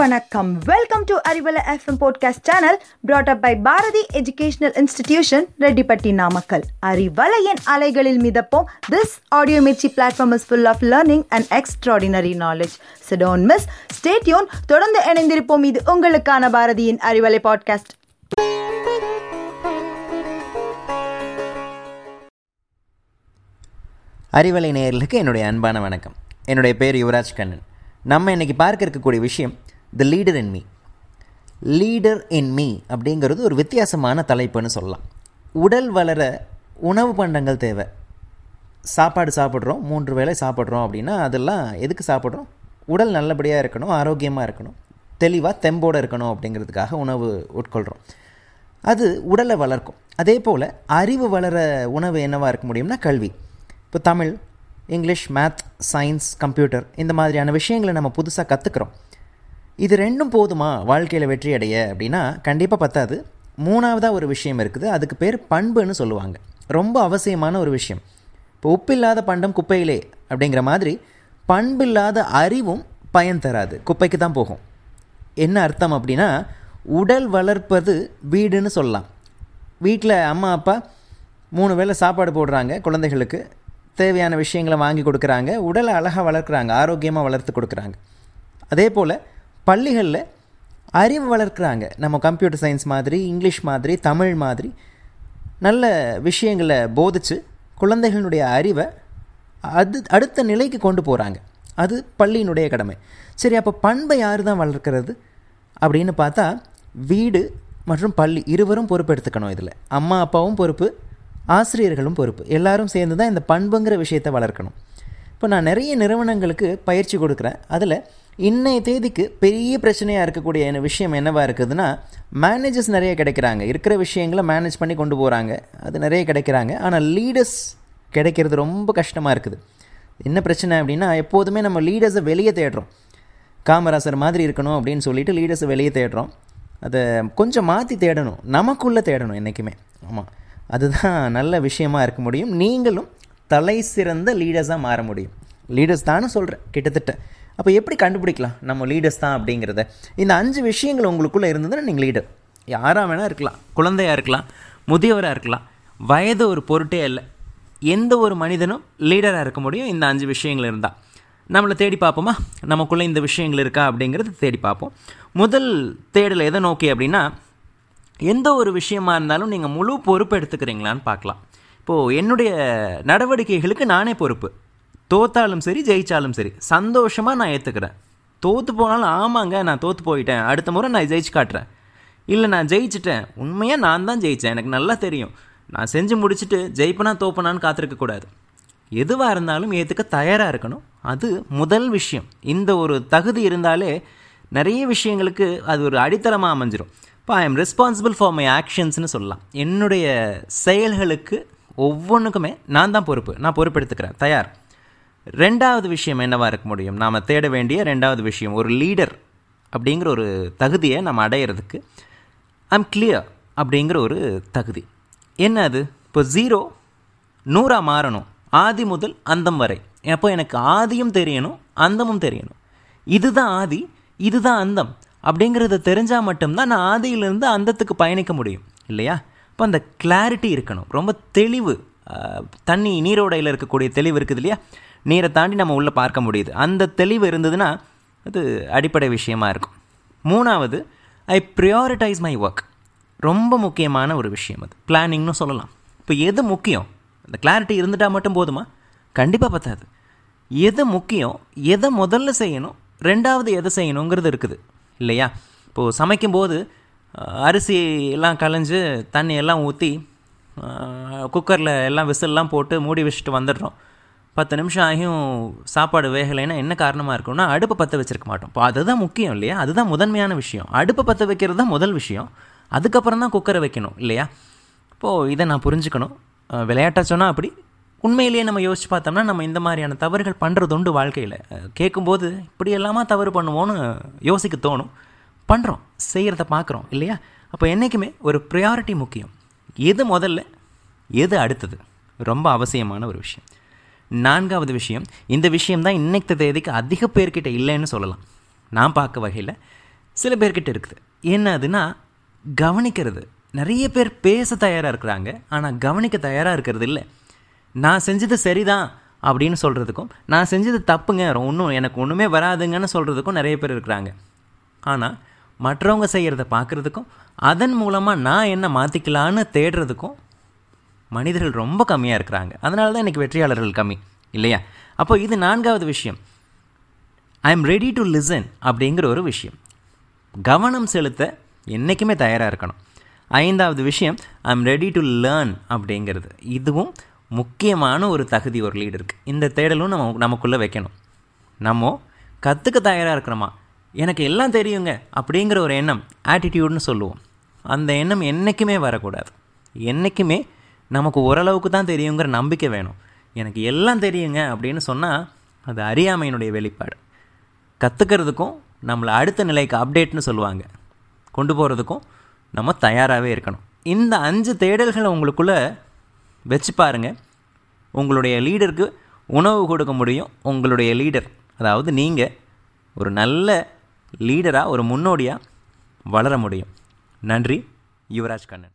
வணக்கம். Welcome to Arivalai FM podcast channel brought up by Bharathi educational institution Rettipatti Namakkal அறிவலையின் அலைகளில் மிதப்போம். This audio Mirchi platform is full of learning and extraordinary knowledge சிடோன் miss stay tuned தொடர்ந்து இணைந்திருப்போம். இது உங்களுக்கான பாரதியின் Arivalai podcast Arivalai நேயர்களுக்கு என்னுடைய அன்பான வணக்கம். என்னுடைய பேர் யுவராஜ் கண்ணன். நம்ம இன்னைக்கு பார்க்க இருக்கக்கூடிய விஷயம் the leader in me leader in me அப்படிங்கிறது ஒரு வித்தியாசமான தலைப்புன்னு சொல்லலாம். உடல் வளர உணவு பண்டங்கள் தேவை. சாப்பாடு சாப்பிட்றோம் மூன்று வேளை சாப்பிட்றோம் அப்படின்னா அதெல்லாம் எதுக்கு சாப்பிட்றோம்? உடல் நல்லபடியாக இருக்கணும் ஆரோக்கியமாக இருக்கணும். தெளிவாக தெம்போடு இருக்கணும் அப்படிங்கிறதுக்காக உணவு உட்கொள்கிறோம் அது உடலை வளர்க்கும். அதே போல் அறிவு வளர உணவு என்னவாக இருக்க முடியும்னா கல்வி. இப்போ Tamil English math science computer இந்த மாதிரியான விஷயங்களை நம்ம புதுசாக கற்றுக்குறோம் இது ரெண்டும் போதுமா? வாழ்க்கையில் வெற்றி அடைய? அப்படின்னா கண்டிப்பாக பத்தாது. மூணாவதாக ஒரு விஷயம் இருக்குது. அதுக்கு பேர் பண்புன்னு சொல்லுவாங்க. ரொம்ப அவசியமான ஒரு விஷயம். இப்போ உப்பில்லாத பண்டம் குப்பையிலே அப்படிங்கிற மாதிரி பண்பில்லாத அறிவும் பயன் தராது. குப்பைக்கு தான் போகும். என்ன அர்த்தம் அப்படின்னா உடல் வளர்ப்பது வீடுன்னு சொல்லலாம். வீட்டில் அம்மா அப்பா மூணு வேளை சாப்பாடு போடுறாங்க குழந்தைகளுக்கு. தேவையான விஷயங்களை வாங்கி கொடுக்குறாங்க. உடலை அழகாக வளர்க்குறாங்க. ஆரோக்கியமாக வளர்த்து கொடுக்குறாங்க. அதே போல் பள்ளிகளில் அறிவு வளர்க்குறாங்க. நம்ம கம்ப்யூட்டர் சயின்ஸ் மாதிரி இங்கிலீஷ் மாதிரி தமிழ் மாதிரி. நல்ல விஷயங்களை போதிச்சு குழந்தைகளுடைய அறிவை அது அடுத்த நிலைக்கு கொண்டு போகிறாங்க அது பள்ளியினுடைய கடமை. சரி அப்போ பண்பை யார் தான் வளர்க்கிறது? அப்படின்னு பார்த்தா வீடு மற்றும் பள்ளி இருவரும் பொறுப்பெடுத்துக்கணும் இதில். அம்மா அப்பாவும் பொறுப்பு ஆசிரியர்களும் பொறுப்பு. எல்லாரும் சேர்ந்து தான் இந்த பண்புங்கிற விஷயத்தை வளர்க்கணும். இப்போ நான் நிறைய நிறுவனங்களுக்கு பயிற்சி கொடுக்குறேன். அதில் இன்னைய தேதிக்கு பெரிய பிரச்சனையாக இருக்கக்கூடிய என்ன விஷயம் என்னவாக இருக்குதுன்னா மேனேஜர்ஸ் நிறைய கிடைக்கிறாங்க. இருக்கிற விஷயங்களை மேனேஜ் பண்ணி கொண்டு போகிறாங்க அது நிறைய கிடைக்கிறாங்க. ஆனால் லீடர்ஸ் கிடைக்கிறது ரொம்ப கஷ்டமாக இருக்குது. என்ன பிரச்சனை அப்படின்னா எப்போதுமே நம்ம லீடர்ஸை வெளியே தேடுறோம். காமராசர் மாதிரி இருக்கணும் அப்படின்னு சொல்லிட்டு லீடர்ஸை வெளியே தேடுறோம். அதை கொஞ்சம் மாற்றி தேடணும். நமக்குள்ளே தேடணும் என்றைக்குமே ஆமாம் அதுதான் நல்ல விஷயமா இருக்க முடியும். நீங்களும் தலை சிறந்த லீடர்ஸாக மாற முடியும். லீடர்ஸ் தானே சொல்கிறேன் கிட்டத்தட்ட. அப்போ எப்படி கண்டுபிடிக்கலாம்? நம்ம லீடர்ஸ் தான் அப்படிங்கிறத. இந்த அஞ்சு விஷயங்கள் உங்களுக்குள்ளே இருந்ததுன்னா நீங்கள் லீடர் யாராக வேணால் இருக்கலாம். குழந்தையாக இருக்கலாம். முதியவராக இருக்கலாம். வயது ஒரு பொருட்டே இல்லை. எந்த ஒரு மனிதனும் லீடராக இருக்க முடியும். இந்த அஞ்சு விஷயங்கள் இருந்தால் நம்மளை தேடி பார்ப்போமா? நமக்குள்ளே இந்த விஷயங்கள் இருக்கா அப்படிங்கிறத தேடி பார்ப்போம். முதல் தேடல் எதை நோக்கி அப்படின்னா எந்த ஒரு விஷயமா இருந்தாலும் நீங்கள் முழு பொறுப்பு எடுத்துக்கிறீங்களான்னு பார்க்கலாம். இப்போது என்னுடைய நடவடிக்கைகளுக்கு நானே பொறுப்பு. தோத்தாலும் சரி ஜெயித்தாலும் சரி. சந்தோஷமாக நான் ஏற்றுக்கிறேன் தோற்று போனாலும் ஆமாங்க நான் தோற்று போயிட்டேன். அடுத்த முறை நான் ஜெயிச்சு காட்டுறேன். இல்லை நான் ஜெயிச்சிட்டேன். உண்மையாக நான் தான் ஜெயித்தேன் எனக்கு நல்லா தெரியும். நான் செஞ்சு முடிச்சுட்டு ஜெயிப்பனா தோப்பனான்னு காத்திருக்கக்கூடாது எதுவாக இருந்தாலும் ஏற்றுக்க தயாராக இருக்கணும். அது முதல் விஷயம். இந்த ஒரு தகுதி இருந்தாலே நிறைய விஷயங்களுக்கு அது ஒரு அடித்தளமாக அமைஞ்சிரும். இப்போ I am responsible for my ஆக்ஷன்ஸ்னு சொல்லலாம். என்னுடைய செயல்களுக்கு ஒவ்வொன்றுக்குமே நான் தான் பொறுப்பு நான் பொறுப்பெடுத்துக்கிறேன். தயார். ரெண்டாவது விஷயம் என்னவாக இருக்க முடியும்? நாம் தேட வேண்டிய ரெண்டாவது விஷயம் ஒரு லீடர் அப்படிங்கிற ஒரு தகுதியை நம்ம அடையிறதுக்கு ஐம் கிளியர் அப்படிங்கிற ஒரு தகுதி. என்ன அது? இப்போ ஜீரோ நூறாக மாறணும். ஆதி முதல் அந்தம் வரை. அப்போ எனக்கு ஆதியும் தெரியணும் அந்தமும் தெரியணும். இதுதான் ஆதி இதுதான் அந்தம் அப்படிங்கிறத தெரிஞ்சால் மட்டும்தான் நான் ஆதியிலிருந்து அந்தத்துக்கு பயணிக்க முடியும் இல்லையா? இப்போ அந்த கிளாரிட்டி இருக்கணும். ரொம்ப தெளிவு தண்ணி நீரோடையில் இருக்கக்கூடிய தெளிவு இருக்குது இல்லையா? நீரை தாண்டி நம்ம உள்ளே பார்க்க முடியுது. அந்த தெளிவு இருந்ததுன்னா அது அடிப்படை விஷயமா இருக்கும். மூணாவது ஐ ப்ரியாரிட்டைஸ் மை ஒர்க் ரொம்ப முக்கியமான ஒரு விஷயம் அது. பிளானிங்னு சொல்லலாம். இப்போ எது முக்கியம்? அந்த கிளாரிட்டி இருந்துட்டால் மட்டும் போதுமா? கண்டிப்பாக பத்தாது. எது முக்கியம்? எதை முதல்ல செய்யணும்? ரெண்டாவது எதை செய்யணுங்கிறது இருக்குது. இல்லையா? இப்போது சமைக்கும்போது அரிசி எல்லாம் கலைஞ்சு தண்ணி எல்லாம் ஊற்றி குக்கரில் எல்லாம் விசில்லாம் போட்டு மூடி வச்சுட்டு வந்துடுறோம். பத்து நிமிஷம் ஆகியும் சாப்பாடு வேகலைன்னா என்ன காரணமாக இருக்கும்னா அடுப்பை பற்ற வச்சிருக்க மாட்டோம். இப்போ அதுதான் முக்கியம் இல்லையா? அதுதான் முதன்மையான விஷயம். அடுப்பை பற்ற வைக்கிறது தான் முதல் விஷயம். அதுக்கப்புறம் தான் குக்கரை வைக்கணும் இல்லையா? இப்போது இதை நான் புரிஞ்சுக்கணும். விளையாட்டாக சொன்னால் அப்படி. உண்மையிலேயே நம்ம யோசிச்சு பார்த்தோம்னா நம்ம இந்த மாதிரியான தவறுகள் பண்ணுறது உண்டு வாழ்க்கையில். கேட்கும்போது இப்படி எல்லாமா தவறு பண்ணுவோன்னு யோசிக்க தோணும். பண்ணுறோம் செய்கிறத பார்க்குறோம் இல்லையா? அப்போ என்றைக்குமே ஒரு ப்ரையாரிட்டி முக்கியம். எது முதல்ல எது அடுத்தது? ரொம்ப அவசியமான ஒரு விஷயம். நான்காவது விஷயம் இந்த விஷயம் தான் இன்னைக்கு தேதிக்கு அதிக பேர்கிட்ட இல்லைன்னு சொல்லலாம். நான் பார்க்க வகையில் சில பேர்கிட்ட இருக்குது. என்ன அதுன்னா கவனிக்கிறது. நிறைய பேர் பேச தயாராக இருக்கிறாங்க ஆனால் கவனிக்க தயாராக இருக்கிறது இல்லை. நான் செஞ்சது சரிதான் அப்படின்னு சொல்கிறதுக்கும் நான் செஞ்சது தப்புங்க ஒன்றும் எனக்கு ஒன்றுமே வராதுங்கன்னு சொல்கிறதுக்கும் நிறைய பேர் இருக்கிறாங்க. ஆனால் மற்றவங்க செய்கிறத பார்க்குறதுக்கும் அதன் மூலமாக நான் என்ன மாற்றிக்கலான்னு தேடுறதுக்கும் மனிதர்கள் ரொம்ப கம்மியாக இருக்கிறாங்க. அதனால தான் இன்றைக்கி வெற்றியாளர்கள் கம்மி இல்லையா? அப்போ இது நான்காவது விஷயம். I am ready to listen அப்படிங்கிற ஒரு விஷயம். கவனம் செலுத்த என்றைக்குமே தயாராக இருக்கணும். ஐந்தாவது விஷயம் I am ready to learn அப்படிங்கிறது. இதுவும் முக்கியமான ஒரு தகுதி ஒரு லீடருக்கு இந்த தேடலும் நம்ம நமக்குள்ளே வைக்கணும். நம்ம கற்றுக்க தயாராக இருக்கிறோமா? எனக்கு எல்லாம் தெரியுங்க அப்படிங்கிற ஒரு எண்ணம் ஆட்டிடியூட்னு சொல்லுவோம். அந்த எண்ணம் என்றைக்குமே வரக்கூடாது. என்றைக்குமே நமக்கு ஓரளவுக்கு தான் தெரியுங்கிற நம்பிக்கை வேணும். எனக்கு எல்லாம் தெரியுங்க அப்படின்னு சொன்னால் அது அறியாமையினுடைய வெளிப்பாடு. கற்றுக்கிறதுக்கும் நம்மளை அடுத்த நிலைக்கு அப்டேட்னு சொல்லுவாங்க. கொண்டு போகிறதுக்கும் நம்ம தயாராகவே இருக்கணும். இந்த அஞ்சு தேடல்களை உங்களுக்குள்ளே வச்சு பாருங்கள் உங்களுடைய லீடருக்கு உணவு கொடுக்க முடியும். உங்களுடைய லீடர் அதாவது நீங்கள் ஒரு நல்ல லீடராக ஒரு முன்னோடியாக வளர முடியும். நன்றி யுவராஜ் கண்ணன்.